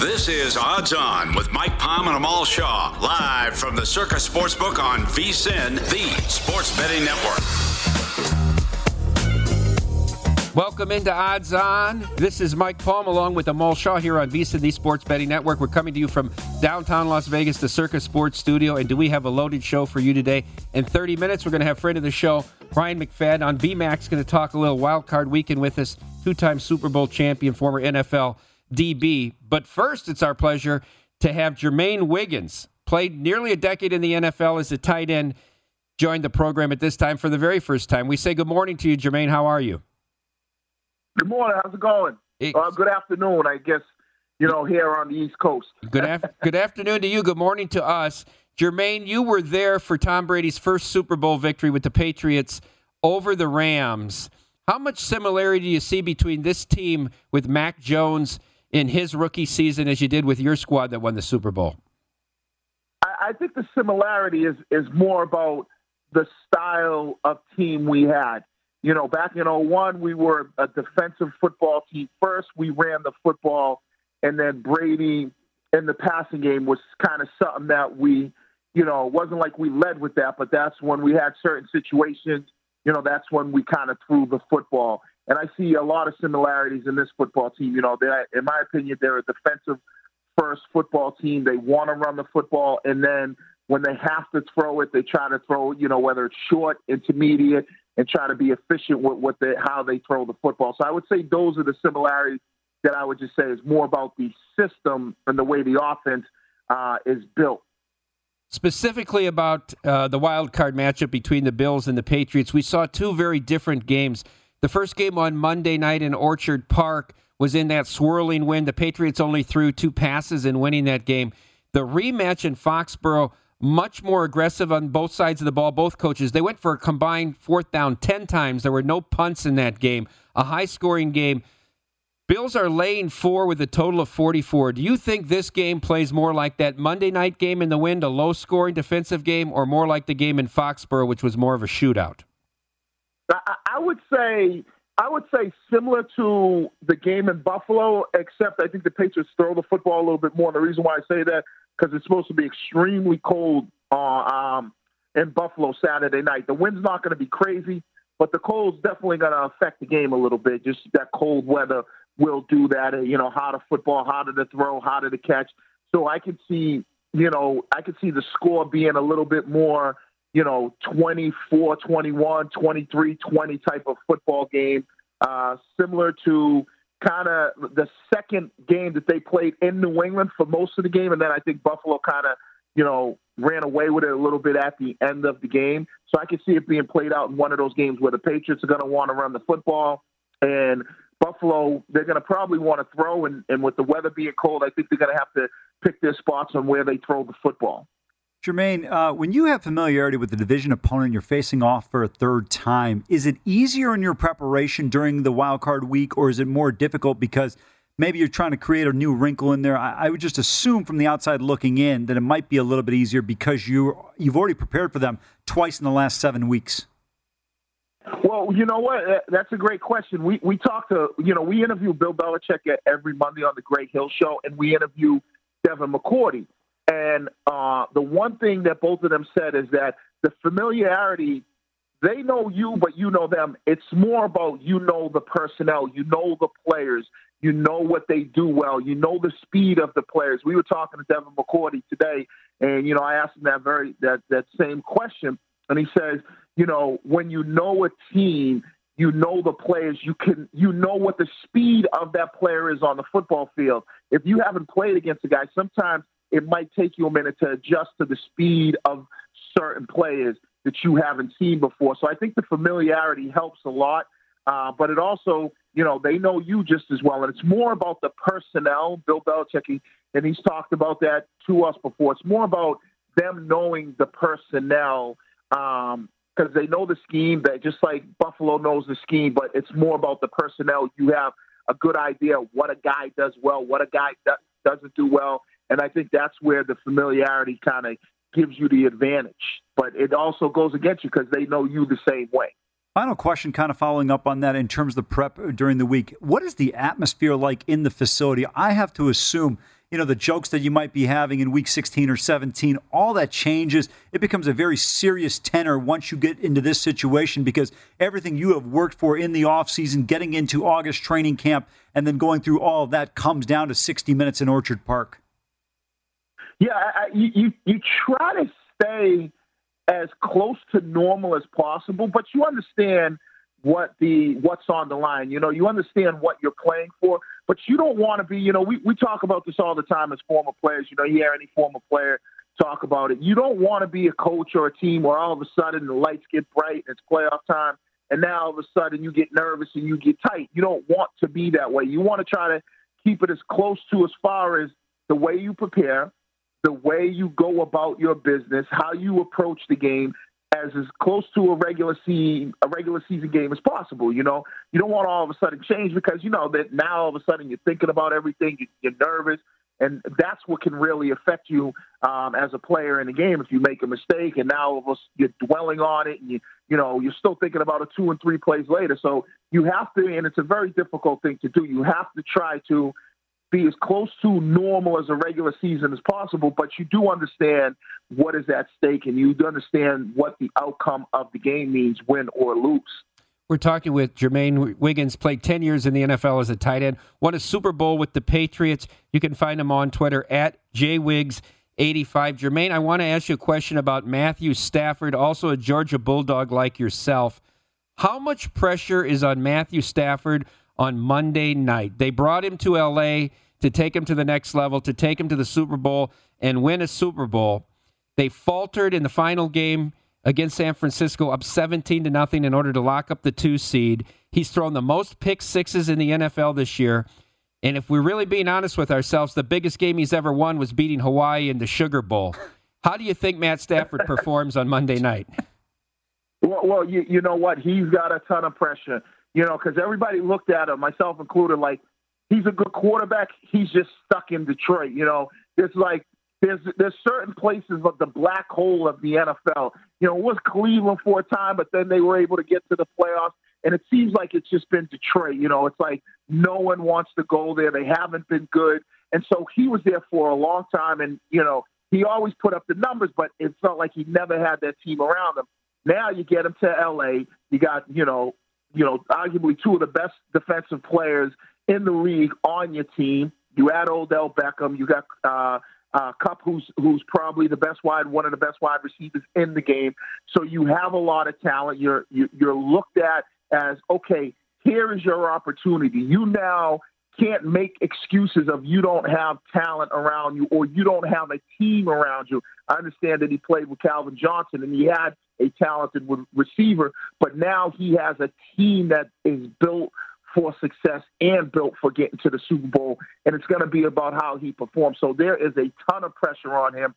This is Odds On with Mike Palm and Amal Shaw, live from the Circa Sportsbook on VSIN, the sports betting network. Welcome into Odds On. This is Mike Palm along with Amal Shaw here on VSIN, the sports betting network. We're coming to you from downtown Las Vegas, the Circa Sports Studio. And do we have a loaded show for you today? In 30 minutes, we're going to have friend of the show, Bryant McFadden on B-Mac, going to talk a little wild card weekend with us. Two time Super Bowl champion, former NFL DB. But first, it's our pleasure to have Jermaine Wiggins, played nearly a decade in the NFL as a tight end, joined the program at this time for the very first time. We say good morning to you, Jermaine. How are you? Good morning. How's it going? Uh, good afternoon, I guess, you know, here on the East Coast. Good, af- good afternoon to you. Good morning to us. Jermaine, you were there for Tom Brady's first Super Bowl victory with the Patriots over the Rams. How much similarity do you see between this team with Mac Jones in his rookie season as you did with your squad that won the Super Bowl? I, think the similarity is is more about the style of team we had. You know, back in 01, we were a defensive football team. First, we ran the football, and then Brady in the passing game was kind of something that we, you know, it wasn't like we led with that, but that's when we had certain situations, you know, that's when we kind of threw the football. And I see a lot of similarities in this football team. You know, they, in my opinion, they're a defensive first football team. They want to run the football, and then when they have to throw it, they try to throw, you know, whether it's short, intermediate, and try to be efficient with what they, how they throw the football. So I would say those are the similarities that I would just say is more about the system and the way the offense uh, is built. Specifically about uh, the wild card matchup between the Bills and the Patriots, we saw two very different games. The first game on Monday night in Orchard Park was in that swirling wind. The Patriots only threw two passes in winning that game. The rematch in Foxborough much more aggressive on both sides of the ball, both coaches. They went for a combined fourth down 10 times. There were no punts in that game, a high scoring game. Bills are laying four with a total of 44. Do you think this game plays more like that Monday night game in the wind, a low scoring defensive game, or more like the game in Foxborough, which was more of a shootout? I would say. I would say similar to the game in Buffalo, except I think the Patriots throw the football a little bit more. And the reason why I say that because it's supposed to be extremely cold uh, um, in Buffalo Saturday night. The wind's not going to be crazy, but the cold's definitely going to affect the game a little bit. Just that cold weather will do that. You know, harder football, harder to throw, harder to catch. So I could see, you know, I could see the score being a little bit more, you know, 24, 21, 23, 20 type of football game, uh, similar to kind of the second game that they played in New England for most of the game, and then I think Buffalo kind of, you know, ran away with it a little bit at the end of the game. So I can see it being played out in one of those games where the Patriots are going to want to run the football, and Buffalo they're going to probably want to throw, and, and with the weather being cold, I think they're going to have to pick their spots on where they throw the football. Jermaine, uh, when you have familiarity with the division opponent you're facing off for a third time, is it easier in your preparation during the wild card week, or is it more difficult because maybe you're trying to create a new wrinkle in there? I, I would just assume from the outside looking in that it might be a little bit easier because you you've already prepared for them twice in the last seven weeks. Well, you know what? That's a great question. We we talk to you know we interview Bill Belichick every Monday on the Greg Hill Show, and we interview Devin McCourty. And uh, the one thing that both of them said is that the familiarity they know you, but you know them. It's more about you know the personnel, you know the players, you know what they do well, you know the speed of the players. We were talking to Devin McCourty today, and you know I asked him that very that that same question, and he says, you know, when you know a team, you know the players, you can you know what the speed of that player is on the football field. If you haven't played against a guy, sometimes it might take you a minute to adjust to the speed of certain players that you haven't seen before. So I think the familiarity helps a lot. Uh, but it also, you know, they know you just as well. And it's more about the personnel. Bill Belichick, and he's talked about that to us before. It's more about them knowing the personnel because um, they know the scheme. That just like Buffalo knows the scheme, but it's more about the personnel. You have a good idea what a guy does well, what a guy do- doesn't do well, and I think that's where the familiarity kind of gives you the advantage. But it also goes against you because they know you the same way. Final question, kind of following up on that in terms of the prep uh, during the week. What is the atmosphere like in the facility? I have to assume, you know, the jokes that you might be having in week 16 or 17, all that changes. It becomes a very serious tenor once you get into this situation because everything you have worked for in the offseason, getting into August training camp, and then going through all of that comes down to 60 minutes in Orchard Park. Yeah, I, you, you you try to stay as close to normal as possible, but you understand what the what's on the line. You know, you understand what you're playing for, but you don't want to be. You know, we we talk about this all the time as former players. You know, you hear any former player talk about it. You don't want to be a coach or a team where all of a sudden the lights get bright and it's playoff time, and now all of a sudden you get nervous and you get tight. You don't want to be that way. You want to try to keep it as close to as far as the way you prepare, the way you go about your business, how you approach the game, as as close to a regular season a regular season game as possible. You know, you don't want all of a sudden change because you know that now all of a sudden you're thinking about everything, you're nervous, and that's what can really affect you um, as a player in the game if you make a mistake and now you're dwelling on it and you you know you're still thinking about it two and three plays later. So you have to, and it's a very difficult thing to do. You have to try to be as close to normal as a regular season as possible, but you do understand what is at stake and you understand what the outcome of the game means, win or lose. We're talking with Jermaine Wiggins, played 10 years in the NFL as a tight end, won a Super Bowl with the Patriots. You can find him on Twitter at jwigs85. Jermaine, I want to ask you a question about Matthew Stafford, also a Georgia Bulldog like yourself. How much pressure is on Matthew Stafford on Monday night. They brought him to LA to take him to the next level, to take him to the Super Bowl and win a Super Bowl. They faltered in the final game against San Francisco up 17 to nothing in order to lock up the 2 seed. He's thrown the most pick sixes in the NFL this year. And if we're really being honest with ourselves, the biggest game he's ever won was beating Hawaii in the Sugar Bowl. How do you think Matt Stafford performs on Monday night? Well, well you, you know what? He's got a ton of pressure you know, because everybody looked at him, myself included, like he's a good quarterback. He's just stuck in Detroit. You know, it's like there's there's certain places of the black hole of the NFL. You know, it was Cleveland for a time, but then they were able to get to the playoffs. And it seems like it's just been Detroit. You know, it's like no one wants to go there. They haven't been good. And so he was there for a long time. And, you know, he always put up the numbers, but it felt like he never had that team around him. Now you get him to LA. You got, you know, you know, arguably two of the best defensive players in the league on your team. You add Odell Beckham. You got uh, uh, Kupp, who's who's probably the best wide, one of the best wide receivers in the game. So you have a lot of talent. You're you're looked at as okay. Here is your opportunity. You now can't make excuses of you don't have talent around you or you don't have a team around you. I understand that he played with Calvin Johnson and he had a talented receiver, but now he has a team that is built for success and built for getting to the Super Bowl, and it's going to be about how he performs. So there is a ton of pressure on him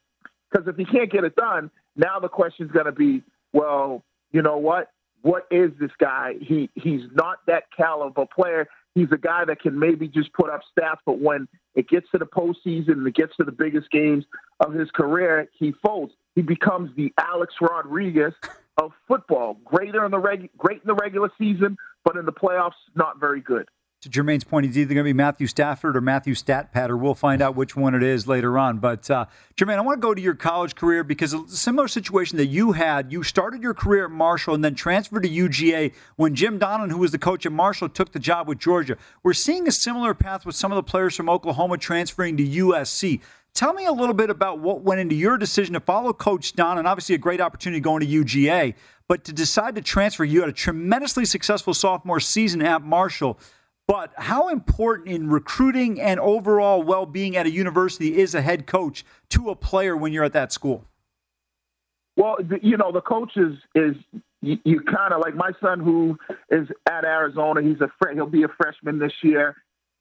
because if he can't get it done, now the question is going to be, well, you know what? What is this guy? He he's not that caliber player. He's a guy that can maybe just put up stats, but when it gets to the postseason and it gets to the biggest games of his career, he folds. He becomes the Alex Rodriguez of football. Greater in the reg- great in the regular season, but in the playoffs, not very good. to Jermaine's point, he's either going to be Matthew Stafford or Matthew Statpatter. We'll find out which one it is later on. But uh, Jermaine, I want to go to your college career because a similar situation that you had. You started your career at Marshall and then transferred to UGA when Jim Donnan, who was the coach at Marshall, took the job with Georgia. We're seeing a similar path with some of the players from Oklahoma transferring to USC. Tell me a little bit about what went into your decision to follow Coach Donnan, and obviously a great opportunity going to UGA, but to decide to transfer. You had a tremendously successful sophomore season at Marshall. But how important in recruiting and overall well being at a university is a head coach to a player when you're at that school? Well, you know, the coach is, is you, you kind of like my son who is at Arizona. He's a he'll be a freshman this year.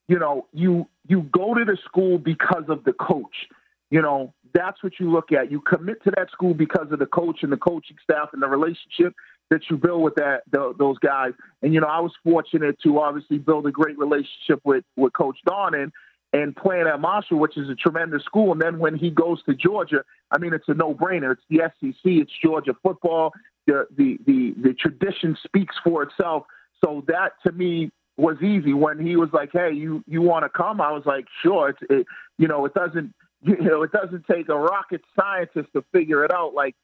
You know, you you go to the school because of the coach. You know, that's what you look at. You commit to that school because of the coach and the coaching staff and the relationship that you build with that the, those guys. And you know, I was fortunate to obviously build a great relationship with with Coach Donnan and playing at Marshall, which is a tremendous school. And then when he goes to Georgia, I mean, it's a no brainer. It's the SEC. It's Georgia football. The the the the tradition speaks for itself. So that to me was easy when he was like, "Hey, you you want to come?" I was like, "Sure." It's it, you know, it doesn't you know, it doesn't take a rocket scientist to figure it out. Like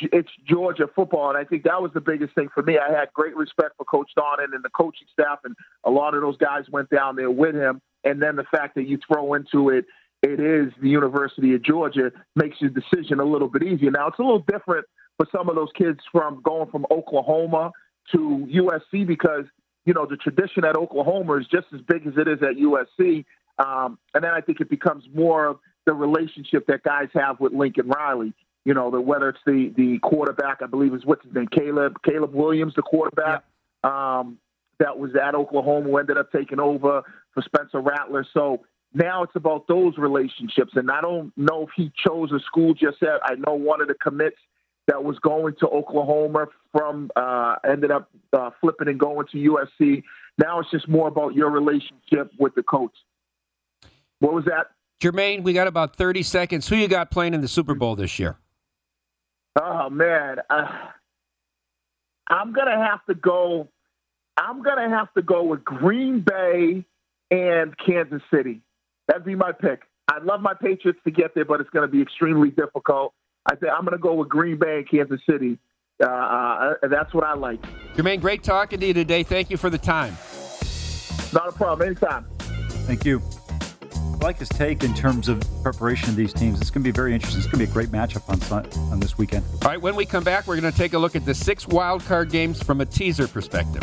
it's Georgia football, and I think that was the biggest thing for me. I had great respect for Coach Donnan and the coaching staff, and a lot of those guys went down there with him. And then the fact that you throw into it, it is the University of Georgia makes your decision a little bit easier. Now it's a little different for some of those kids from going from Oklahoma to USC because you know the tradition at Oklahoma is just as big as it is at USC, um, and then I think it becomes more of the relationship that guys have with Lincoln Riley. You know, the, whether it's the the quarterback, I believe is what's his name, Caleb Caleb Williams, the quarterback um, that was at Oklahoma, who ended up taking over for Spencer Rattler. So now it's about those relationships, and I don't know if he chose a school just yet. I know one of the commits that was going to Oklahoma from uh, ended up uh, flipping and going to USC. Now it's just more about your relationship with the coach. What was that? Jermaine, we got about 30 seconds. Who you got playing in the Super Bowl this year? Oh man, uh, I'm gonna have to go. I'm gonna have to go with Green Bay and Kansas City. That'd be my pick. I'd love my Patriots to get there, but it's going to be extremely difficult. I think I'm going to go with Green Bay and Kansas City. Uh, uh, that's what I like. Jermaine, great talking to you today. Thank you for the time. Not a problem. Anytime. Thank you like his take in terms of preparation of these teams. It's going to be very interesting. It's going to be a great matchup on on this weekend. All right, when we come back, we're going to take a look at the six wild card games from a teaser perspective.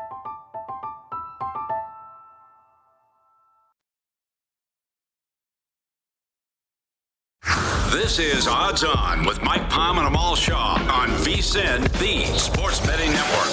This is Odds On with Mike Palm and Amal Shaw on VSIN, the Sports Betting Network.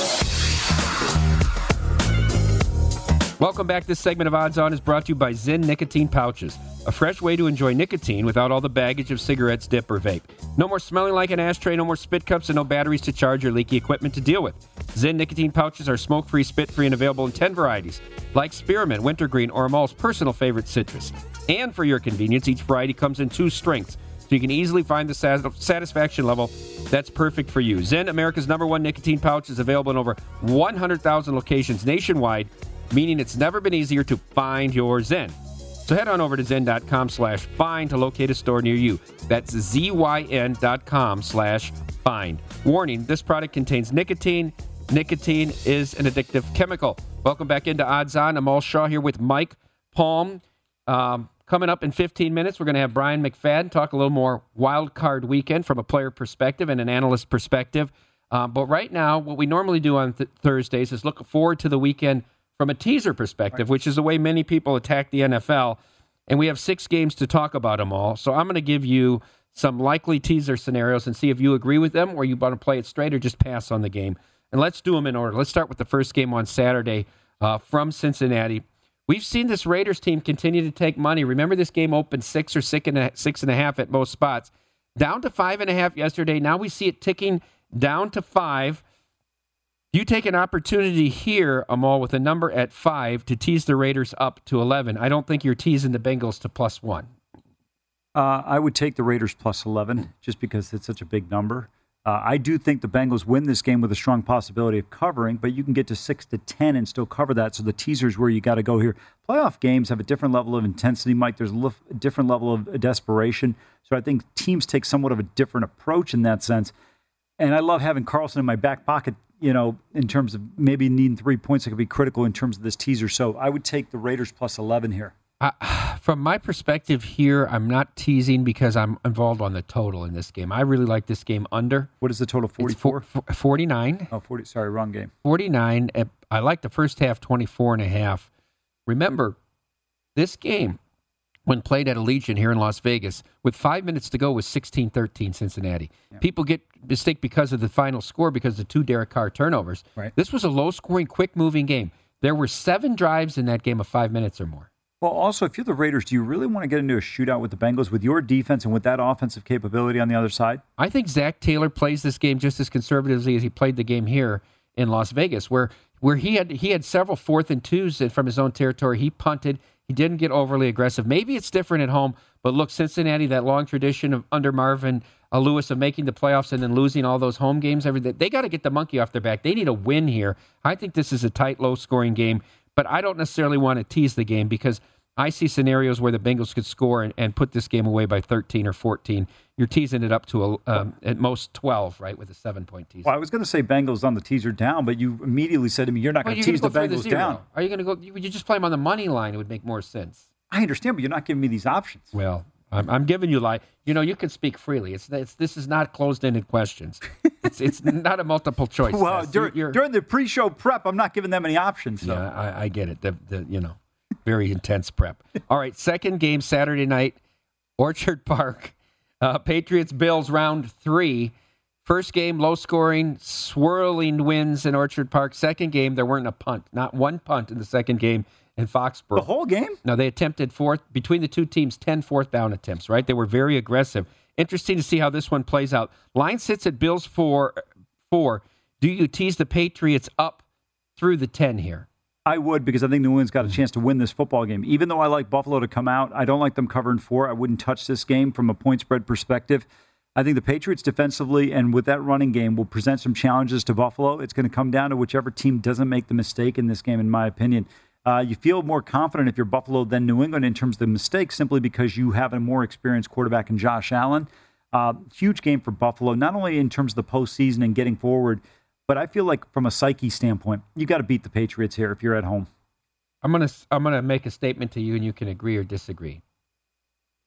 Welcome back. This segment of Odds On is brought to you by Zyn Nicotine Pouches, a fresh way to enjoy nicotine without all the baggage of cigarettes, dip, or vape. No more smelling like an ashtray, no more spit cups, and no batteries to charge or leaky equipment to deal with. Zyn Nicotine Pouches are smoke free, spit free, and available in 10 varieties, like spearmint, wintergreen, or Amal's personal favorite citrus. And for your convenience, each variety comes in two strengths so you can easily find the satisfaction level that's perfect for you. Zyn, America's number one nicotine pouch, is available in over 100,000 locations nationwide, meaning it's never been easier to find your Zyn. So head on over to zyn.com slash find to locate a store near you. That's zyn.com slash find. Warning, this product contains nicotine. Nicotine is an addictive chemical. Welcome back into Odds On. I'm Amal Shaw here with Mike Palm. Um, coming up in 15 minutes, we're going to have Bryant McFadden talk a little more wild card weekend from a player perspective and an analyst perspective. Um, but right now, what we normally do on th- Thursdays is look forward to the weekend from a teaser perspective, right. which is the way many people attack the NFL. And we have six games to talk about them all. So I'm going to give you some likely teaser scenarios and see if you agree with them or you want to play it straight or just pass on the game. And let's do them in order. Let's start with the first game on Saturday uh, from Cincinnati. We've seen this Raiders team continue to take money. Remember, this game opened six or six and a, six and a half at most spots, down to five and a half yesterday. Now we see it ticking down to five. You take an opportunity here, Amal, with a number at five to tease the Raiders up to 11. I don't think you're teasing the Bengals to plus one. Uh, I would take the Raiders plus 11 just because it's such a big number. Uh, I do think the Bengals win this game with a strong possibility of covering, but you can get to six to ten and still cover that. So the teaser's where you got to go here. Playoff games have a different level of intensity, Mike. There's a different level of desperation. So I think teams take somewhat of a different approach in that sense. And I love having Carlson in my back pocket, you know, in terms of maybe needing three points that could be critical in terms of this teaser. So I would take the Raiders plus 11 here. Uh, from my perspective here, I'm not teasing because I'm involved on the total in this game. I really like this game under. What is the total? 44? 49. Oh, 40. Sorry, wrong game. 49. I like the first half, 24 and a half. Remember, this game when played at Allegiant here in Las Vegas, with five minutes to go, was 16 13 Cincinnati. Yeah. People get mistake because of the final score because of the two Derek Carr turnovers. Right. This was a low scoring, quick moving game. There were seven drives in that game of five minutes or more. Well, also, if you're the Raiders, do you really want to get into a shootout with the Bengals with your defense and with that offensive capability on the other side? I think Zac Taylor plays this game just as conservatively as he played the game here in Las Vegas, where where he had he had several fourth and twos from his own territory. He punted. He didn't get overly aggressive. Maybe it's different at home, but look, Cincinnati, that long tradition of under Marvin uh, Lewis of making the playoffs and then losing all those home games, every they got to get the monkey off their back. They need a win here. I think this is a tight, low scoring game, but I don't necessarily want to tease the game because I see scenarios where the Bengals could score and, and put this game away by 13 or 14 you're teasing it up to a, um, at most 12, right, with a seven point teaser. Well, I was going to say Bengals on the teaser down, but you immediately said to me, you're not well, going to tease the Bengals the down. Are you going to go? Would you just play them on the money line? It would make more sense. I understand, but you're not giving me these options. Well, I'm, I'm giving you like you know you can speak freely. It's, it's this is not closed ended questions. it's it's not a multiple choice. well, during, during, the pre show prep, I'm not giving them any options. So. Yeah, I, I get it. The, the you know very intense prep. All right, second game Saturday night, Orchard Park. Uh, Patriots Bills round three. First game, low scoring, swirling wins in Orchard Park. Second game, there weren't a punt, not one punt in the second game in Foxborough. The whole game? No, they attempted fourth, between the two teams, 10 fourth down attempts, right? They were very aggressive. Interesting to see how this one plays out. Line sits at Bills four. four. Do you tease the Patriots up through the 10 here? I would because I think New England's got a chance to win this football game. Even though I like Buffalo to come out, I don't like them covering four. I wouldn't touch this game from a point spread perspective. I think the Patriots defensively and with that running game will present some challenges to Buffalo. It's going to come down to whichever team doesn't make the mistake in this game, in my opinion. Uh, you feel more confident if you're Buffalo than New England in terms of the mistakes simply because you have a more experienced quarterback in Josh Allen. Uh, huge game for Buffalo, not only in terms of the postseason and getting forward, but I feel like from a psyche standpoint, you've got to beat the Patriots here if you're at home. I'm gonna I'm gonna make a statement to you, and you can agree or disagree.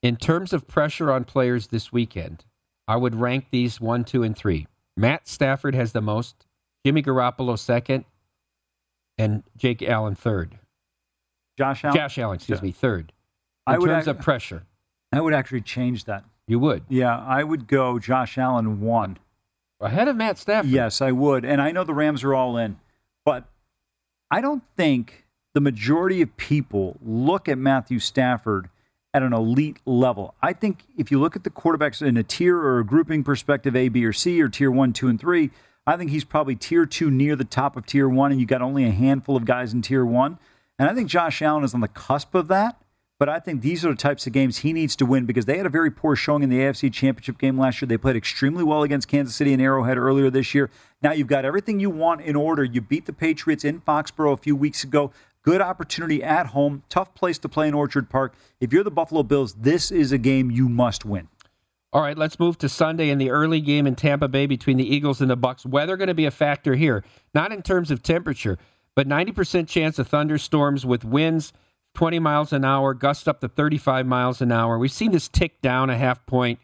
In terms of pressure on players this weekend, I would rank these one, two, and three. Matt Stafford has the most. Jimmy Garoppolo second, and Jake Allen third. Josh Allen. Josh Allen, excuse yeah. me, third. In I would terms ac- of pressure, I would actually change that. You would? Yeah, I would go Josh Allen one. Ahead of Matt Stafford. Yes, I would. And I know the Rams are all in, but I don't think the majority of people look at Matthew Stafford at an elite level. I think if you look at the quarterbacks in a tier or a grouping perspective, A, B, or C, or tier one, two, and three, I think he's probably tier two near the top of tier one, and you got only a handful of guys in tier one. And I think Josh Allen is on the cusp of that. But I think these are the types of games he needs to win because they had a very poor showing in the AFC Championship game last year. They played extremely well against Kansas City and Arrowhead earlier this year. Now you've got everything you want in order. You beat the Patriots in Foxborough a few weeks ago. Good opportunity at home. Tough place to play in Orchard Park. If you're the Buffalo Bills, this is a game you must win. All right, let's move to Sunday in the early game in Tampa Bay between the Eagles and the Bucks. Weather going to be a factor here, not in terms of temperature, but 90% chance of thunderstorms with winds 20 miles an hour, gust up to 35 miles an hour. We've seen this tick down a half point.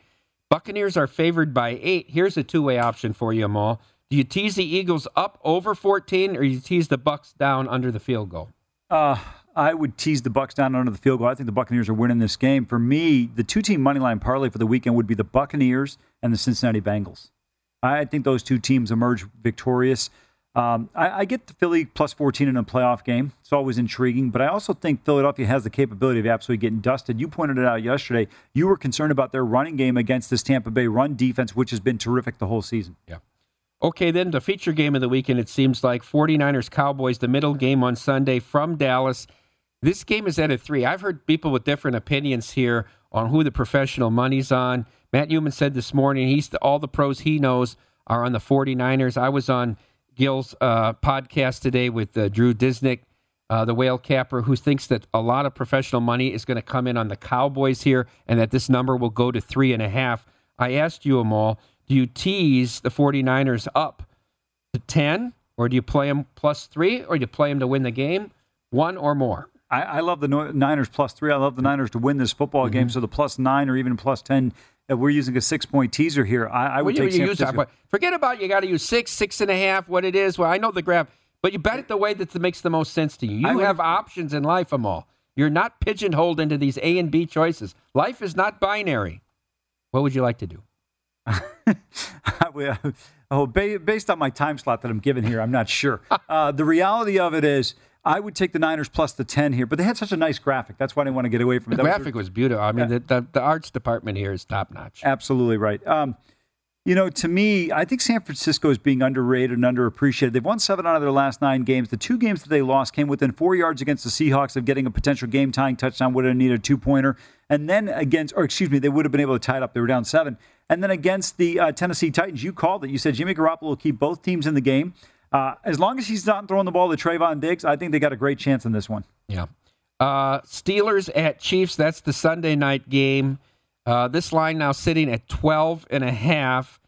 Buccaneers are favored by eight. Here's a two-way option for you, Amal. Do you tease the Eagles up over 14, or you tease the Bucks down under the field goal? Uh, I would tease the Bucks down under the field goal. I think the Buccaneers are winning this game. For me, the two-team money line parlay for the weekend would be the Buccaneers and the Cincinnati Bengals. I think those two teams emerge victorious. Um, I, I, get the Philly plus 14 in a playoff game. It's always intriguing, but I also think Philadelphia has the capability of absolutely getting dusted. You pointed it out yesterday. You were concerned about their running game against this Tampa Bay run defense, which has been terrific the whole season. Yeah. Okay, then the feature game of the weekend, it seems like 49ers Cowboys, the middle game on Sunday from Dallas. This game is at a three. I've heard people with different opinions here on who the professional money's on. Matt Youmans said this morning he's the, all the pros he knows are on the 49ers. I was on Gill's uh, podcast today with uh, Drew Dinsick, uh, the whale capper, who thinks that a lot of professional money is going to come in on the Cowboys here and that this number will go to three and a half. I asked you, Amal, do you tease the 49ers up to 10, or do you play them plus three, or do you play them to win the game? One or more. I, I love the Niners plus three. I love the Niners to win this football mm-hmm. game. So the plus nine or even plus 10 we're using a six point teaser here. I, I would well, take you, you use that, Forget about you got to use six, six and a half, what it is. Well, I know the graph, but you bet it the way that makes the most sense to you. You have options in life, Amal. You're not pigeonholed into these A and B choices. Life is not binary. What would you like to do? oh, based on my time slot that I'm given here, I'm not sure. Uh, the reality of it is I would take the Niners plus the 10 here, but they had such a nice graphic. That's why I didn't want to get away from it. The that graphic was, was, beautiful. I mean, yeah. the, the, the, arts department here is top notch. Absolutely right. Um, you know, to me, I think San Francisco is being underrated and underappreciated. They've won seven out of their last nine games. The two games that they lost came within four yards against the Seahawks of getting a potential game tying touchdown, would have needed a two pointer. And then against, or excuse me, they would have been able to tie it up. They were down seven. And then against the uh, Tennessee Titans, you called it. You said Jimmy Garoppolo will keep both teams in the game. Uh, as long as he's not throwing the ball to Trevon Diggs, I think they got a great chance in this one. Yeah. Uh, Steelers at Chiefs. That's the Sunday night game. Uh, this line now sitting at 12 and a half.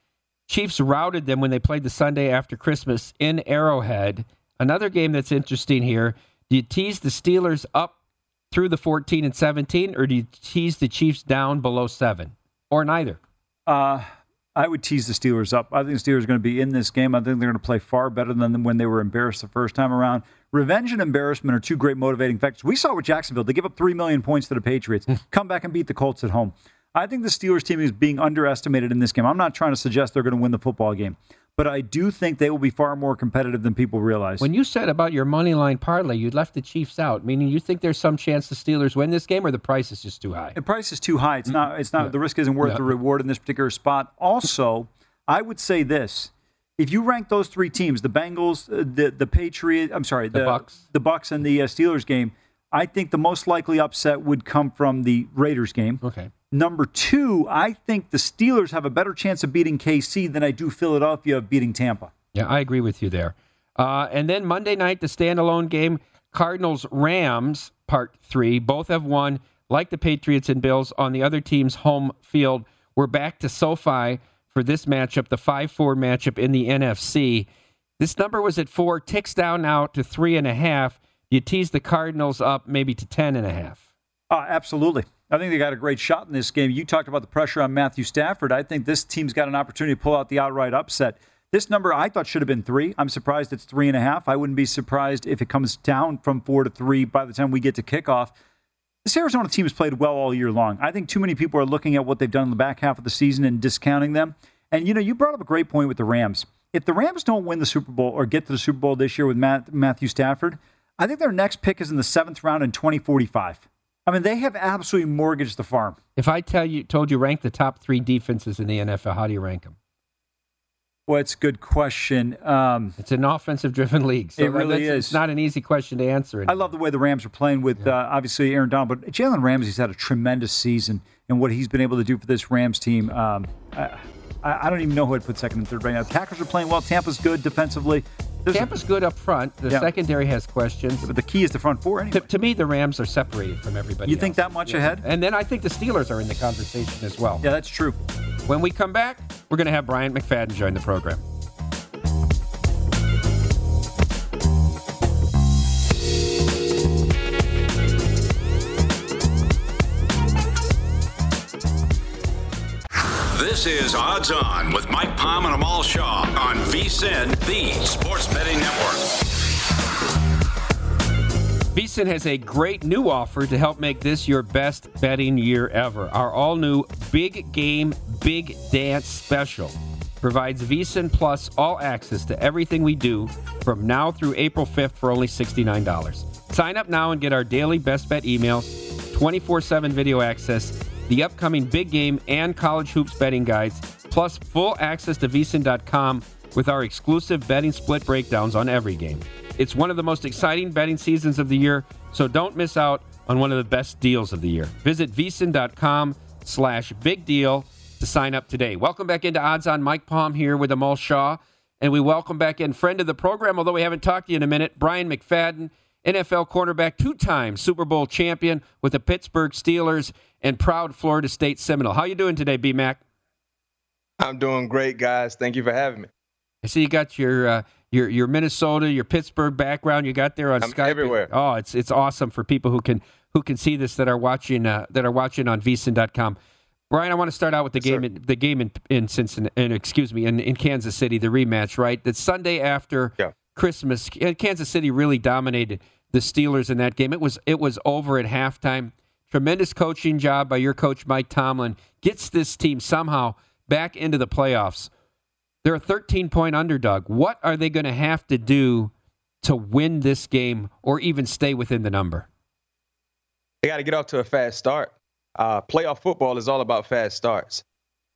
Chiefs routed them when they played the Sunday after Christmas in Arrowhead. Another game that's interesting here. Do you tease the Steelers up through the 14 and 17, or do you tease the Chiefs down below seven, or neither? Uh, I would tease the Steelers up. I think the Steelers are going to be in this game. I think they're going to play far better than when they were embarrassed the first time around. Revenge and embarrassment are two great motivating factors. We saw with Jacksonville, they give up 3 million points to the Patriots, hmm. come back and beat the Colts at home. I think the Steelers team is being underestimated in this game. I'm not trying to suggest they're going to win the football game but I do think they will be far more competitive than people realize. When you said about your money line parlay, you left the Chiefs out, meaning you think there's some chance the Steelers win this game, or the price is just too high. The price is too high. It's not. It's not. The risk isn't worth the reward in this particular spot. Also, I would say this: if you rank those three teams, the Bengals, uh, the the Patriots, I'm sorry, the, the Bucks, the Bucks, and the uh, Steelers game, I think the most likely upset would come from the Raiders game. Okay. Number two, I think the Steelers have a better chance of beating KC than I do Philadelphia of beating Tampa. Yeah, I agree with you there. Uh, and then Monday night, the standalone game, Cardinals Rams, part three. Both have won, like the Patriots and Bills, on the other team's home field. We're back to SoFi for this matchup, the 5 4 matchup in the NFC. This number was at four, ticks down now to three and a half. You tease the Cardinals up maybe to ten and a half. Uh, absolutely. I think they got a great shot in this game. You talked about the pressure on Matthew Stafford. I think this team's got an opportunity to pull out the outright upset. This number I thought should have been three. I'm surprised it's three and a half. I wouldn't be surprised if it comes down from four to three by the time we get to kickoff. This Arizona team has played well all year long. I think too many people are looking at what they've done in the back half of the season and discounting them. And you know, you brought up a great point with the Rams. If the Rams don't win the Super Bowl or get to the Super Bowl this year with Matt, Matthew Stafford, I think their next pick is in the seventh round in 2045. I mean, they have absolutely mortgaged the farm. If I tell you, told you rank the top three defenses in the NFL, how do you rank them? Well, it's a good question. Um, it's an offensive-driven league. So it really is. It's not an easy question to answer. Anymore. I love the way the Rams are playing with yeah. uh, obviously Aaron Donald, but Jalen Ramsey's had a tremendous season, and what he's been able to do for this Rams team. Um, I, I, don't even know who I'd put second and third right now. The Packers are playing well. Tampa's good defensively. Tampa's good up front. The Yeah. secondary has questions. But the key is the front four anyway. To, to me, the Rams are separated from everybody. You think else. that much Yeah. ahead? And then I think the Steelers are in the conversation as well. Yeah, that's true. When we come back, we're going to have Bryant McFadden join the program. This is Odds On with Mike Palm and Amal Shaw on VSIN, the Sports Betting Network. VSIN has a great new offer to help make this your best betting year ever. Our all new Big Game, Big Dance special provides VSIN Plus all access to everything we do from now through April 5th for only $69. Sign up now and get our daily best bet emails, 24 7 video access, the upcoming big game and college hoops betting guides, plus full access to VSIN.com with our exclusive betting split breakdowns on every game. It's one of the most exciting betting seasons of the year, so don't miss out on one of the best deals of the year. Visit VSIN.com slash big deal to sign up today. Welcome back into Odds on Mike Palm here with Amal Shaw. And we welcome back in friend of the program, although we haven't talked to you in a minute, Bryant McFadden, NFL cornerback, two time Super Bowl champion with the Pittsburgh Steelers and proud Florida State Seminole. How you doing today, B Mac? I'm doing great, guys. Thank you for having me. I see you got your uh, your your Minnesota, your Pittsburgh background. You got there on I'm Skype. everywhere. Oh, it's it's awesome for people who can who can see this that are watching uh, that are watching on vsin.com. Brian, I want to start out with the Yes, game in, the game in in Cincinnati, in, excuse me, in, in Kansas City, the rematch, right? That Sunday after Yeah. Christmas, uh, Kansas City really dominated the Steelers in that game. It was it was over at halftime. Tremendous coaching job by your coach Mike Tomlin. Gets this team somehow back into the playoffs. They're a 13 point underdog. What are they going to have to do to win this game or even stay within the number? They got to get off to a fast start. Uh, playoff football is all about fast starts,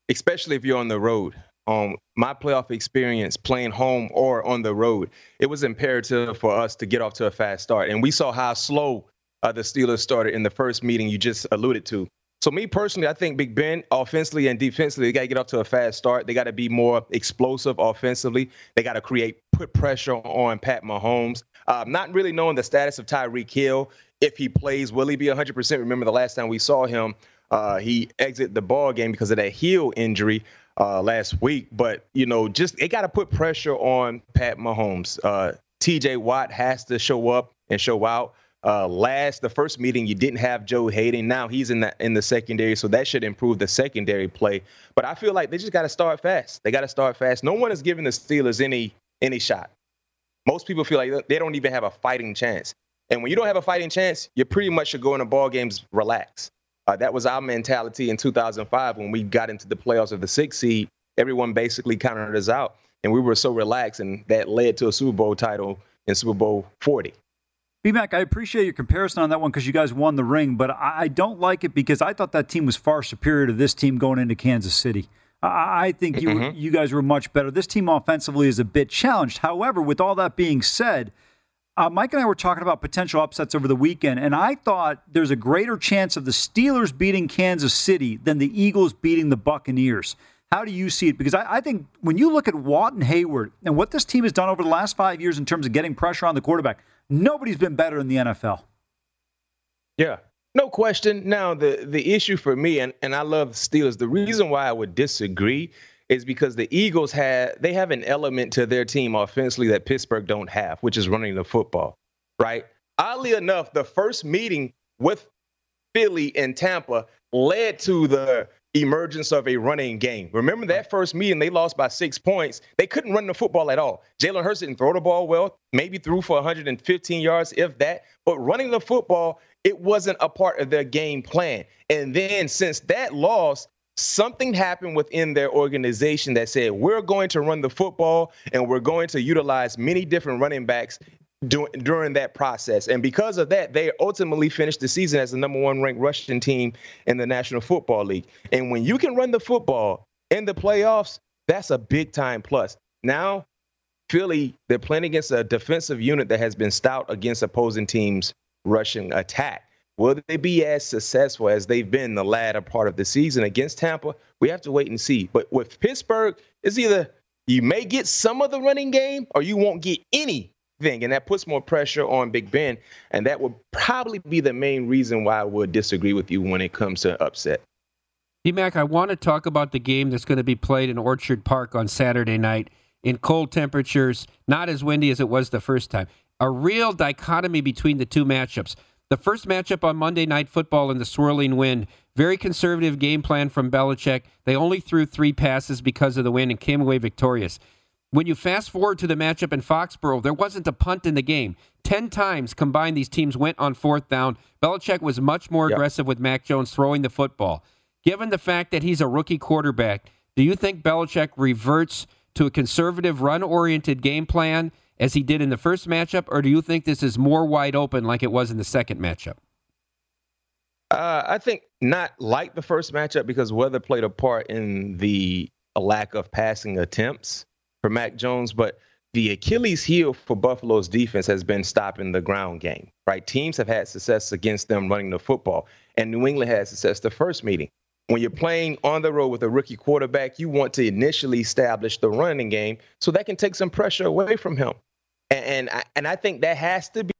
especially if you're on the road. Um, my playoff experience playing home or on the road, it was imperative for us to get off to a fast start. And we saw how slow uh, the Steelers started in the first meeting you just alluded to. So, me personally, I think Big Ben, offensively and defensively, they got to get off to a fast start. They got to be more explosive offensively. They got to create, put pressure on Pat Mahomes. Uh, not really knowing the status of Tyreek Hill. If he plays, will he be 100%? Remember the last time we saw him, uh, he exited the ball game because of that heel injury uh, last week. But, you know, just they got to put pressure on Pat Mahomes. Uh, TJ Watt has to show up and show out. Uh, last the first meeting you didn't have Joe Haden. Now he's in the in the secondary, so that should improve the secondary play. But I feel like they just got to start fast. They got to start fast. No one is giving the Steelers any any shot. Most people feel like they don't even have a fighting chance. And when you don't have a fighting chance, you pretty much should go into ball games relax. Uh, that was our mentality in 2005 when we got into the playoffs of the sixth seed. Everyone basically counted us out, and we were so relaxed, and that led to a Super Bowl title in Super Bowl 40. BMAC, I appreciate your comparison on that one because you guys won the ring, but I don't like it because I thought that team was far superior to this team going into Kansas City. I I think you Mhm. you guys were much better. This team offensively is a bit challenged. However, with all that being said, uh, Mike and I were talking about potential upsets over the weekend, and I thought there's a greater chance of the Steelers beating Kansas City than the Eagles beating the Buccaneers. How do you see it? Because I, I think when you look at Watt and Heyward and what this team has done over the last five years in terms of getting pressure on the quarterback, nobody's been better in the NFL. Yeah, no question. Now the the issue for me, and and I love the Steelers. The reason why I would disagree is because the Eagles had they have an element to their team offensively that Pittsburgh don't have, which is running the football. Right. Oddly enough, the first meeting with Philly and Tampa led to the emergence of a running game. Remember that first meeting, they lost by six points. They couldn't run the football at all. Jalen Hurts didn't throw the ball well, maybe threw for 115 yards, if that. But running the football, it wasn't a part of their game plan. And then since that loss, something happened within their organization that said, we're going to run the football and we're going to utilize many different running backs during, that process. And because of that, they ultimately finished the season as the number one ranked rushing team in the National Football League. And when you can run the football in the playoffs, that's a big time plus. Now, Philly, they're playing against a defensive unit that has been stout against opposing teams' rushing attack. Will they be as successful as they've been the latter part of the season against Tampa? We have to wait and see. But with Pittsburgh, it's either You may get some of the running game, or you won't get anything, and that puts more pressure on Big Ben. And that would probably be the main reason why I would disagree with you when it comes to upset. B-Mac, I want to talk about the game that's going to be played in Orchard Park on Saturday night in cold temperatures, not as windy as it was the first time. A real dichotomy between the two matchups. The first matchup on Monday Night Football in the swirling wind, very conservative game plan from Belichick. They only threw three passes because of the wind and came away victorious. When you fast forward to the matchup in Foxborough, there wasn't a punt in the game. Ten times combined, these teams went on fourth down. Belichick was much more yep. aggressive with Mac Jones throwing the football. Given the fact that he's a rookie quarterback, do you think Belichick reverts to a conservative, run oriented game plan as he did in the first matchup, or do you think this is more wide open like it was in the second matchup? Uh, I think not like the first matchup because weather played a part in the lack of passing attempts for Mac Jones, but the Achilles heel for Buffalo's defense has been stopping the ground game, right? Teams have had success against them running the football, and New England had success the first meeting when you're playing on the road with a rookie quarterback, you want to initially establish the running game so that can take some pressure away from him. And and I, and I think that has to be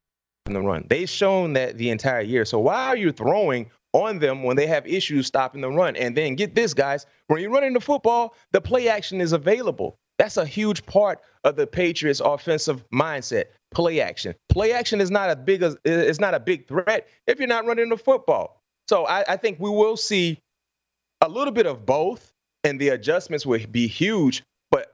in the run. They've shown that the entire year. So why are you throwing on them when they have issues stopping the run? And then get this, guys, when you're running the football, the play action is available. That's a huge part of the Patriots' offensive mindset. Play action. Play action is not a big is not a big threat if you're not running the football. So I, I think we will see a little bit of both, and the adjustments will be huge.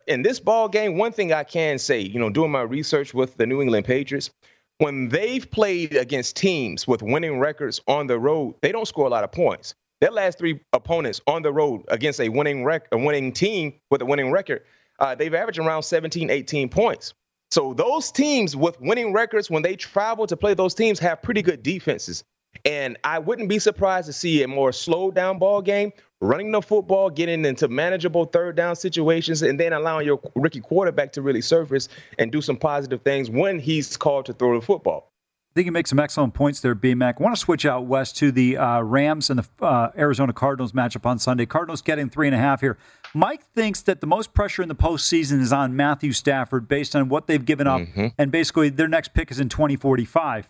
In this ball game, one thing I can say, you know, doing my research with the New England Patriots, when they've played against teams with winning records on the road, they don't score a lot of points. Their last three opponents on the road against a winning rec- a winning team with a winning record, uh, they've averaged around 17, 18 points. So those teams with winning records, when they travel to play those teams, have pretty good defenses. And I wouldn't be surprised to see a more slowed down ball game, running the football, getting into manageable third down situations, and then allowing your rookie quarterback to really surface and do some positive things when he's called to throw the football. I think you make some excellent points there, B-Mac. I want to switch out west to the uh, Rams and the uh, Arizona Cardinals matchup on Sunday. Cardinals getting three and a half here. Mike thinks that the most pressure in the postseason is on Matthew Stafford based on what they've given up, mm-hmm. and basically their next pick is in 2045.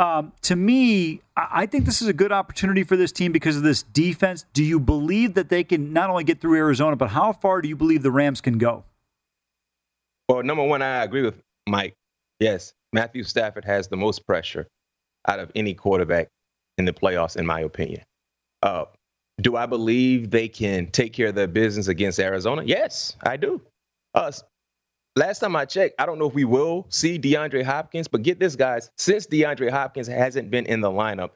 Um, to me, I think this is a good opportunity for this team because of this defense. Do you believe that they can not only get through Arizona, but how far do you believe the Rams can go? Well, number one, I agree with Mike. Yes, Matthew Stafford has the most pressure out of any quarterback in the playoffs, in my opinion. Uh, do I believe they can take care of their business against Arizona? Yes, I do. Uh, last time I checked, I don't know if we will see DeAndre Hopkins, but get this, guys. Since DeAndre Hopkins hasn't been in the lineup,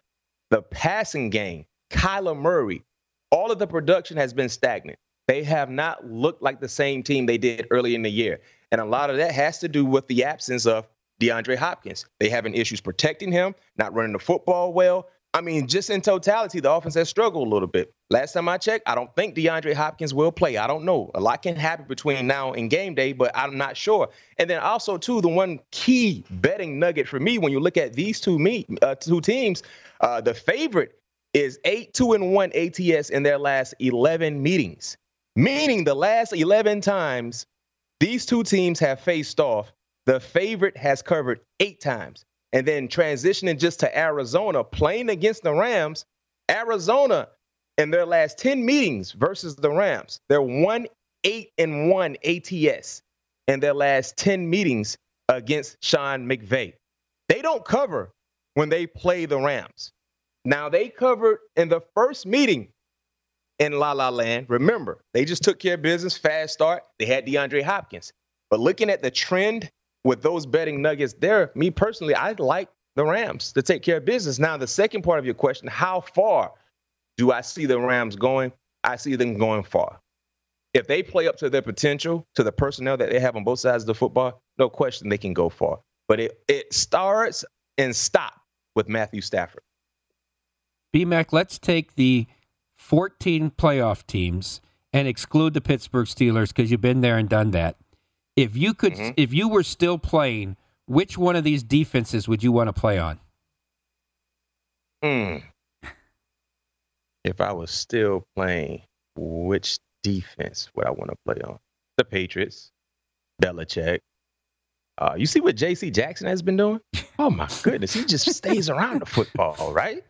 the passing game, Kyler Murray, all of the production has been stagnant. They have not looked like the same team they did early in the year. And a lot of that has to do with the absence of DeAndre Hopkins. They having issues protecting him, not running the football well, I mean, just in totality, the offense has struggled a little bit. Last time I checked, I don't think DeAndre Hopkins will play. I don't know. A lot can happen between now and game day, but I'm not sure. And then also, too, the one key betting nugget for me when you look at these two meet uh, two teams, uh, the favorite is eight two and one ATS in their last 11 meetings, meaning the last 11 times these two teams have faced off, the favorite has covered eight times and then transitioning just to Arizona, playing against the Rams, Arizona in their last 10 meetings versus the Rams, they're 1 8 and 1 ATS in their last 10 meetings against Sean McVay. They don't cover when they play the Rams. Now, they covered in the first meeting in La La Land. Remember, they just took care of business, fast start. They had DeAndre Hopkins. But looking at the trend with those betting nuggets there, me personally, I like the Rams to take care of business. Now, the second part of your question, how far do I see the Rams going? I see them going far. If they play up to their potential, to the personnel that they have on both sides of the football, no question they can go far. But it, it starts and stops with Matthew Stafford. B-Mac, let's take the 14 playoff teams and exclude the Pittsburgh Steelers because you've been there and done that. If you could, mm-hmm. if you were still playing, which one of these defenses would you want to play on? Hmm. If I was still playing, which defense would I want to play on? The Patriots. Belichick. Uh, you see what J.C. Jackson has been doing? Oh my goodness, he just stays around the football, right?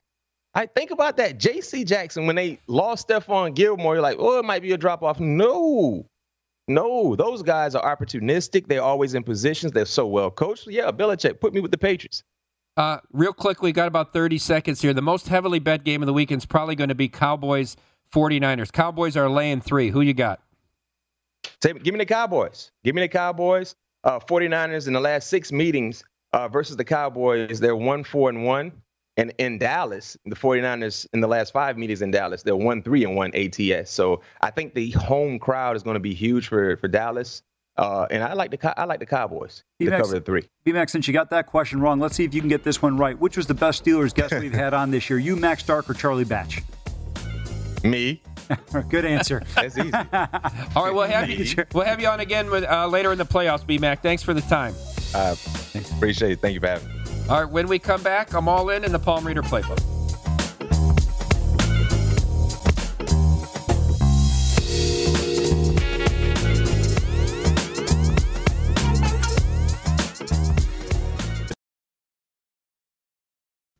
I think about that. J.C. Jackson when they lost Stephon Gilmore, you're like, oh, it might be a drop off. No, no, those guys are opportunistic. They're always in positions. They're so well coached. Yeah, Belichick, put me with the Patriots. Uh, real quick, we got about 30 seconds here. The most heavily bet game of the weekend is probably going to be Cowboys 49ers. Cowboys are laying three. Who you got? Say, give me the Cowboys. Give me the Cowboys. Uh, 49ers in the last six meetings uh, versus the Cowboys, they're one, four, and one. And in Dallas, the 49ers in the last five meetings in Dallas, they're one, three, and one ATS. So I think the home crowd is going to be huge for, for Dallas. Uh, and I like the I like the Cowboys to cover the three. BMax, since you got that question wrong, let's see if you can get this one right. Which was the best Steelers guest we've had on this year? You, Max Starks, or Charlie Batch? Me. Good answer. That's easy. All right, we'll have you. We'll have you on again with, uh, later in the playoffs, B-Mac. Thanks for the time. I appreciate it. Thank you for having me. All right, when we come back, I'm all in in the Palm Reader playbook.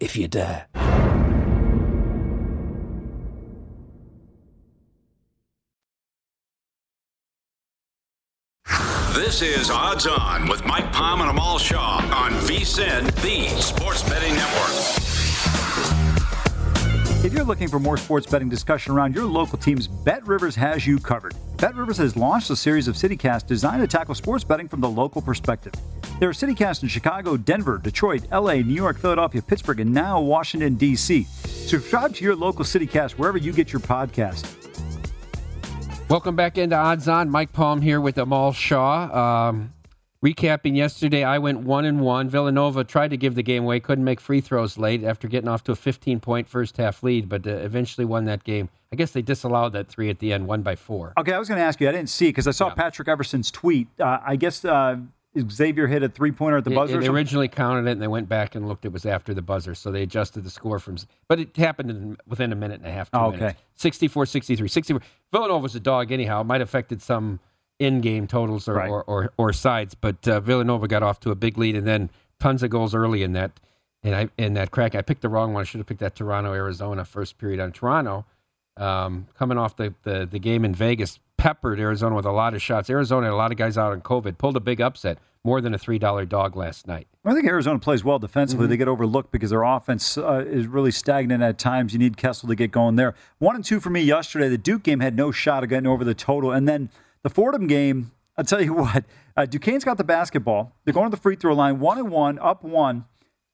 if you dare. This is Odds On with Mike Palm and Amal Shaw on VSIN, the Sports Betting Network. If you're looking for more sports betting discussion around your local teams, Bet Rivers has you covered. Bet Rivers has launched a series of CityCasts designed to tackle sports betting from the local perspective. There are CityCasts in Chicago, Denver, Detroit, LA, New York, Philadelphia, Pittsburgh, and now Washington, D.C. Subscribe to your local CityCast wherever you get your podcast. Welcome back into Odds On. Mike Palm here with Amal Shaw. Um, recapping yesterday, I went one and one. Villanova tried to give the game away, couldn't make free throws late after getting off to a 15 point first half lead, but uh, eventually won that game. I guess they disallowed that three at the end, one by four. Okay, I was going to ask you. I didn't see because I saw Yeah. Patrick Everson's tweet. Uh, I guess uh, Xavier hit a three pointer at the It- buzzer. They originally counted it, and they went back and looked. It was after the buzzer, so they adjusted the score from. But it happened in, within a minute and a half. Two Oh, okay. minutes. 64 63. 64. Villanova was a dog, anyhow. It might have affected some in game totals or, Right. or, or, or sides, but uh, Villanova got off to a big lead, and then tons of goals early in that. And I in that crack, I picked the wrong one. I should have picked that Toronto, Arizona first period on Toronto. Um, coming off the, the, the game in Vegas, peppered Arizona with a lot of shots. Arizona had a lot of guys out on COVID, pulled a big upset, more than a $3 dog last night. I think Arizona plays well defensively. Mm-hmm. They get overlooked because their offense uh, is really stagnant at times. You need Kessel to get going there. One and two for me yesterday. The Duke game had no shot of getting over the total. And then the Fordham game, I'll tell you what, uh, Duquesne's got the basketball. They're going to the free throw line, one and one, up one.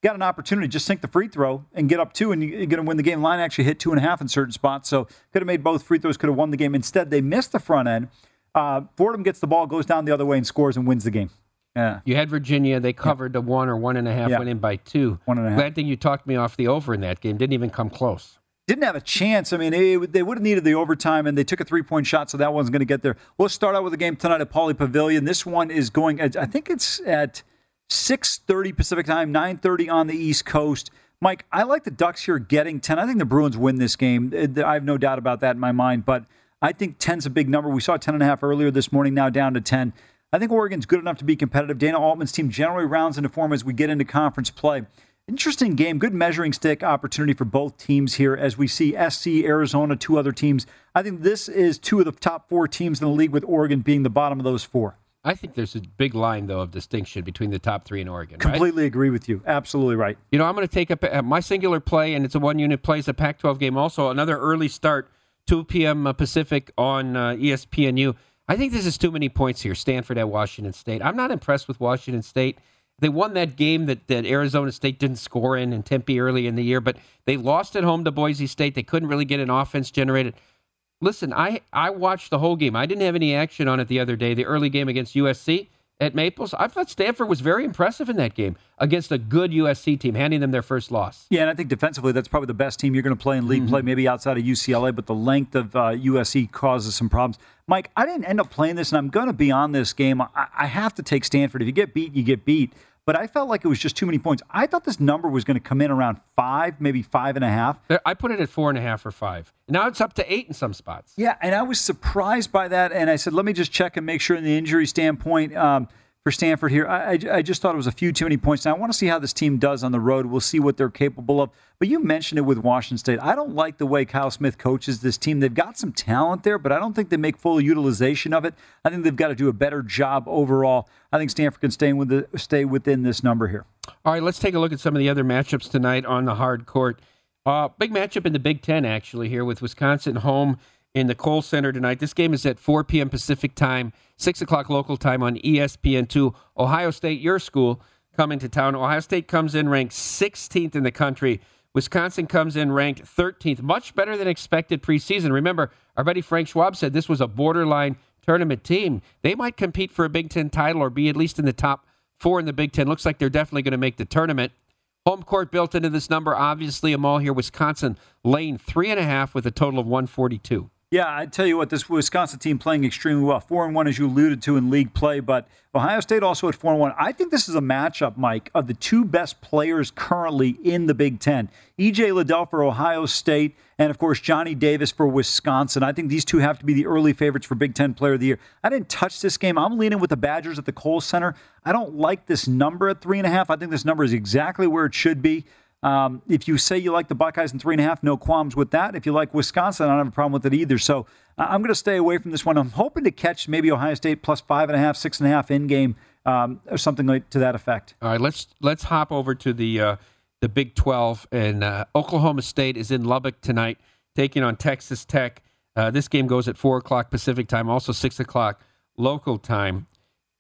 Got an opportunity to just sink the free throw and get up two, and you're going to win the game. Line actually hit two and a half in certain spots, so could have made both free throws, could have won the game. Instead, they missed the front end. Uh, Fordham gets the ball, goes down the other way, and scores and wins the game. Yeah. You had Virginia. They covered the one or one and a half, Yeah. went in by two. One and a half. Glad thing you talked me off the over in that game. Didn't even come close. Didn't have a chance. I mean, it, they would have needed the overtime, and they took a three point shot, so that one's going to get there. We'll start out with a game tonight at Pauley Pavilion. This one is going. I think it's at six thirty Pacific time, nine thirty on the East Coast. Mike, I like the Ducks here getting ten. I think the Bruins win this game. Uh, I have no doubt about that in my mind, but I think 10's a big number. We saw ten and a half earlier this morning, now down to ten. I think Oregon's good enough to be competitive. Dana Altman's team generally rounds into form as we get into conference play. Interesting game, good measuring stick opportunity for both teams here as we see SC, Arizona, two other teams. I think this is two of the top four teams in the league, with Oregon being the bottom of those four. I think there's a big line though of distinction between the top three in Oregon. right? Completely agree with you. Absolutely right. You know, I'm going to take up uh, my singular play, and it's a one unit play. It's a Pac 12 game, also. Another early start, 2 p.m. uh, Pacific on uh, ESPNU. I think this is too many points here. Stanford at Washington State. I'm not impressed with Washington State. They won that game that, that Arizona State didn't score in in Tempe early in the year, but they lost at home to Boise State. They couldn't really get an offense generated. Listen, I, I watched the whole game. I didn't have any action on it the other day, the early game against USC at Maples. I thought Stanford was very impressive in that game against a good USC team, handing them their first loss. Yeah, and I think defensively, that's probably the best team you're going to play in league Mm-hmm. play, maybe outside of UCLA, but the length of uh, USC causes some problems. Mike, I didn't end up playing this, and I'm going to be on this game. I, I have to take Stanford. If you get beat, you get beat. But I felt like it was just too many points. I thought this number was going to come in around five, maybe five and a half. There- I put it at four and a half or five. Now it's up to eight in some spots. Yeah, and I was surprised by that. And I said, let me just check and make sure in the injury standpoint um, for Stanford here. I, I, I just thought it was a few too many points. Now, I want to see how this team does on the road. We'll see what they're capable of. But you mentioned it with Washington State. I don't like the way Kyle Smith coaches this team. They've got some talent there, but I don't think they make full utilization of it. I think they've got to do a better job overall. I think Stanford can stay, with the, stay within this number here. All right, let's take a look at some of the other matchups tonight on the hard court. Uh, big matchup in the Big Ten, actually, here with Wisconsin home in the Kohl Center tonight. This game is at 4 p.m. Pacific time, 6 o'clock local time on E ESPN2. Ohio State, your school, coming to town. Ohio State comes in ranked 16th in the country. Wisconsin comes in ranked 13th, much better than expected preseason. Remember, our buddy Frank Schwab said this was a borderline tournament team. They might compete for a Big Ten title or be at least in the top four in the Big Ten. Looks like they're definitely going to make the tournament. Home court built into this number. Obviously, Amal here. Wisconsin laying three and a half with a total of 142. Yeah, I tell you what, this Wisconsin team playing extremely well. Four and one, as you alluded to in league play, but Ohio State also at four and one. I think this is a matchup, Mike, of the two best players currently in the Big Ten. EJ Liddell for Ohio State, and of course Johnny Davis for Wisconsin. I think these two have to be the early favorites for Big Ten Player of the Year. I didn't touch this game. I'm leaning with the Badgers at the Kohl Center. I don't like this number at three and a half. I think this number is exactly where it should be. Um, if you say you like the Buckeyes in three and a half, no qualms with that. If you like Wisconsin, I don't have a problem with it either. So I- I'm going to stay away from this one. I'm hoping to catch maybe Ohio State plus five and a half, six and a half in game, um, or something like to that effect. All right, let's let's hop over to the uh, the Big 12, and uh, Oklahoma State is in Lubbock tonight, taking on Texas Tech. Uh, this game goes at four o'clock Pacific time, also six o'clock local time.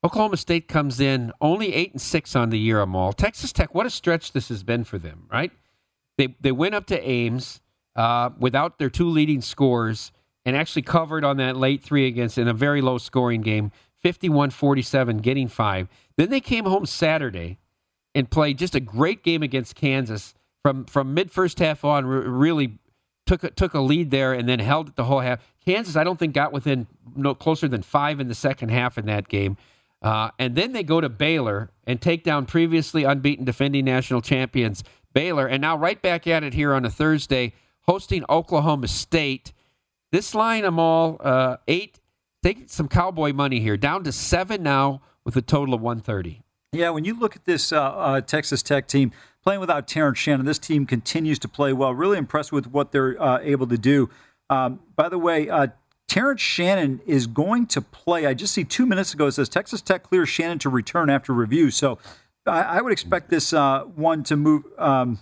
Oklahoma State comes in only eight and six on the year. Amal. Texas Tech, what a stretch this has been for them, right? They they went up to Ames uh, without their two leading scores and actually covered on that late three against in a very low scoring game, 51-47, getting five. Then they came home Saturday and played just a great game against Kansas from from mid first half on. re- Really took a, took a lead there and then held it the whole half. Kansas, I don't think got within no closer than five in the second half in that game. Uh, and then they go to Baylor and take down previously unbeaten defending national champions Baylor, and now right back at it here on a Thursday, hosting Oklahoma State. This line, Amal uh, eight. Take some cowboy money here, down to seven now with a total of 130. Yeah, when you look at this uh, uh, Texas Tech team playing without Terrence Shannon, this team continues to play well. Really impressed with what they're uh, able to do. Um, by the way, uh, Terrence Shannon is going to play. I just see two minutes ago it says Texas Tech clears Shannon to return after review. So I, I would expect this uh, one to move. Um,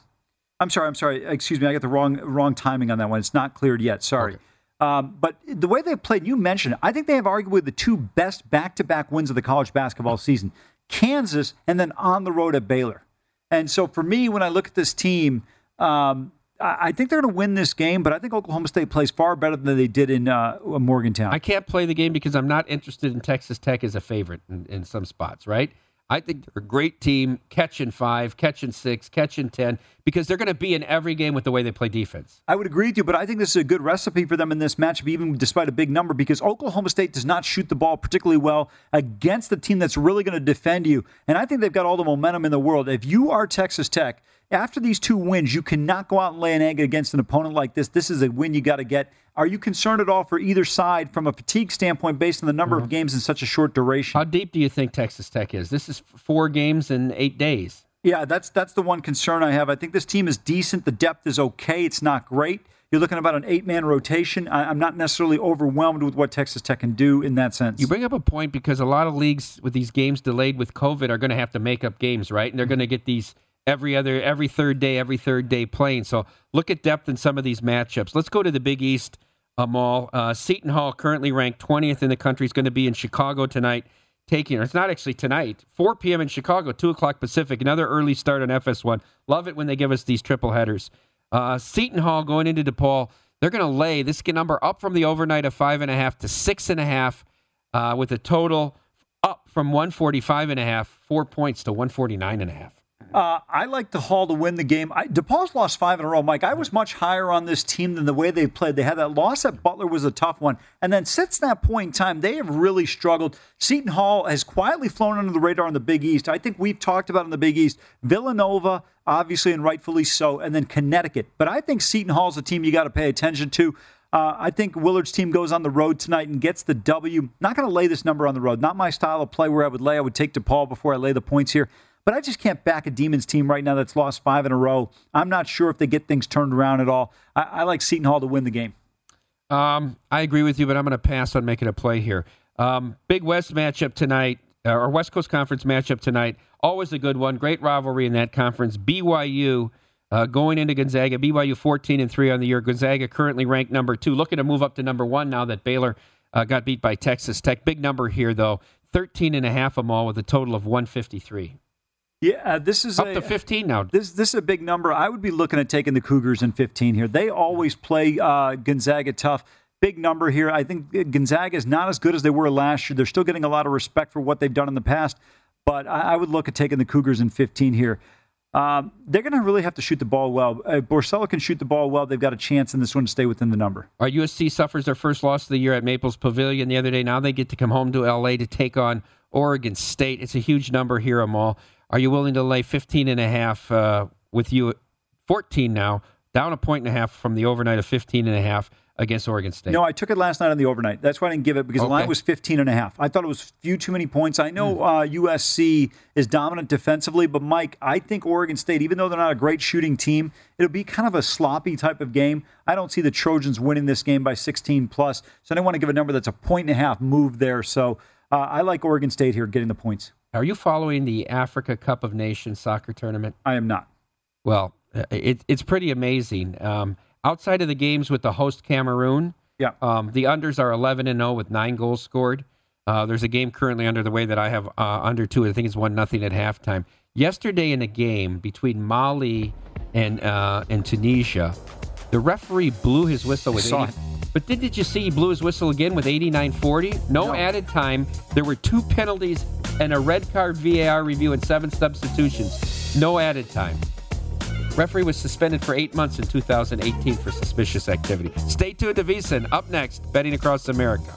I'm sorry. I'm sorry. Excuse me. I got the wrong wrong timing on that one. It's not cleared yet. Sorry. Um, but the way they played, you mentioned, it, I think they have arguably the two best back-to-back wins of the college basketball season: Kansas and then on the road at Baylor. And so for me, when I look at this team, um, I think they're going to win this game. But I think Oklahoma State plays far better than they did in uh, Morgantown. I can't play the game because I'm not interested in Texas Tech as a favorite in, in some spots, right? I think they're a great team, catching five, catching six, catching 10, because they're going to be in every game with the way they play defense. I would agree with you, but I think this is a good recipe for them in this matchup, even despite a big number, because Oklahoma State does not shoot the ball particularly well against the team that's really going to defend you. And I think they've got all the momentum in the world. If you are Texas Tech, after these two wins, you cannot go out and lay an egg against an opponent like this. This is a win you got to get. Are you concerned at all for either side from a fatigue standpoint based on the number of mm-hmm. games in such a short duration? How deep do you think Texas Tech is? This is four games in eight days. Yeah, that's that's the one concern I have. I think this team is decent. The depth is okay. It's not great. You're looking about an eight man rotation. I, am not necessarily overwhelmed with what Texas Tech can do in that sense. You bring up a point because a lot of leagues with these games delayed with COVID are going to have to make up games, right? And they're mm-hmm. going to get these every other, every third day, every third day playing. So look at depth in some of these matchups. Let's go to the Big East Amal. Uh, Seton Hall, currently ranked 20th in the country, is going to be in Chicago tonight. Taking, it's not actually tonight, 4 p.m. in Chicago, 2 o'clock Pacific. Another early start on FS1. Love it when they give us these triple headers. Uh, Seton Hall going into DePaul, they're going to lay this number up from the overnight of five and a half to six and a half, uh, with a total up from 145 and a half, four points to 149 and a half. Uh, I like the Hall to win the game. I, DePaul's lost five in a row, Mike. I was much higher on this team than the way they played. They had that loss at Butler was a tough one, and then since that point in time, they have really struggled. Seton Hall has quietly flown under the radar in the Big East. I think we've talked about in the Big East Villanova, obviously and rightfully so, and then Connecticut. But I think Seton Hall's a team you got to pay attention to. Uh, I think Willard's team goes on the road tonight and gets the W. Not going to lay this number on the road. Not my style of play where I would lay. I would take DePaul before I lay the points here. But I just can't back a Demons team right now that's lost five in a row. I'm not sure if they get things turned around at all. I, I like Seton Hall to win the game. Um, I agree with you, but I'm going to pass on making a play here. Um, Big West matchup tonight, uh, or West Coast Conference matchup tonight. Always a good one. Great rivalry in that conference. BYU uh, going into Gonzaga. BYU 14 and three on the year. Gonzaga currently ranked number two, looking to move up to number one now that Baylor uh, got beat by Texas Tech. Big number here though. 13 and a half them all with a total of 153. Yeah, uh, this is up a, to 15 now. This this is a big number. I would be looking at taking the Cougars in 15 here. They always play uh, Gonzaga tough. Big number here. I think Gonzaga is not as good as they were last year. They're still getting a lot of respect for what they've done in the past, but I, I would look at taking the Cougars in 15 here. Um, they're going to really have to shoot the ball well. Uh, can shoot the ball well. They've got a chance in this one to stay within the number. Our USC suffers their first loss of the year at Maples Pavilion the other day. Now they get to come home to LA to take on Oregon State. It's a huge number here, Amal. Are you willing to lay 15 and a half uh, with you 14 now, down a point and a half from the overnight of 15 and a half against Oregon State? No, I took it last night on the overnight. That's why I didn't give it because okay. the line was 15 and a half. I thought it was a few too many points. I know uh, USC is dominant defensively, but Mike, I think Oregon State, even though they're not a great shooting team, it'll be kind of a sloppy type of game. I don't see the Trojans winning this game by 16 plus. So I don't want to give a number that's a point and a half move there. So uh, I like Oregon State here getting the points. Are you following the Africa Cup of Nations soccer tournament? I am not. Well, uh, it, it's pretty amazing. Um, outside of the games with the host Cameroon, yeah, um, the unders are 11 and 0 with nine goals scored. Uh, there's a game currently under the way that I have uh, under two. I think it's one nothing at halftime. Yesterday in a game between Mali and uh, and Tunisia, the referee blew his whistle with 80, but did, did you see he blew his whistle again with 89-40? No, no added time. There were two penalties and a red card VAR review and seven substitutions. No added time. Referee was suspended for eight months in 2018 for suspicious activity. Stay tuned to VSIN. Up next, betting across America.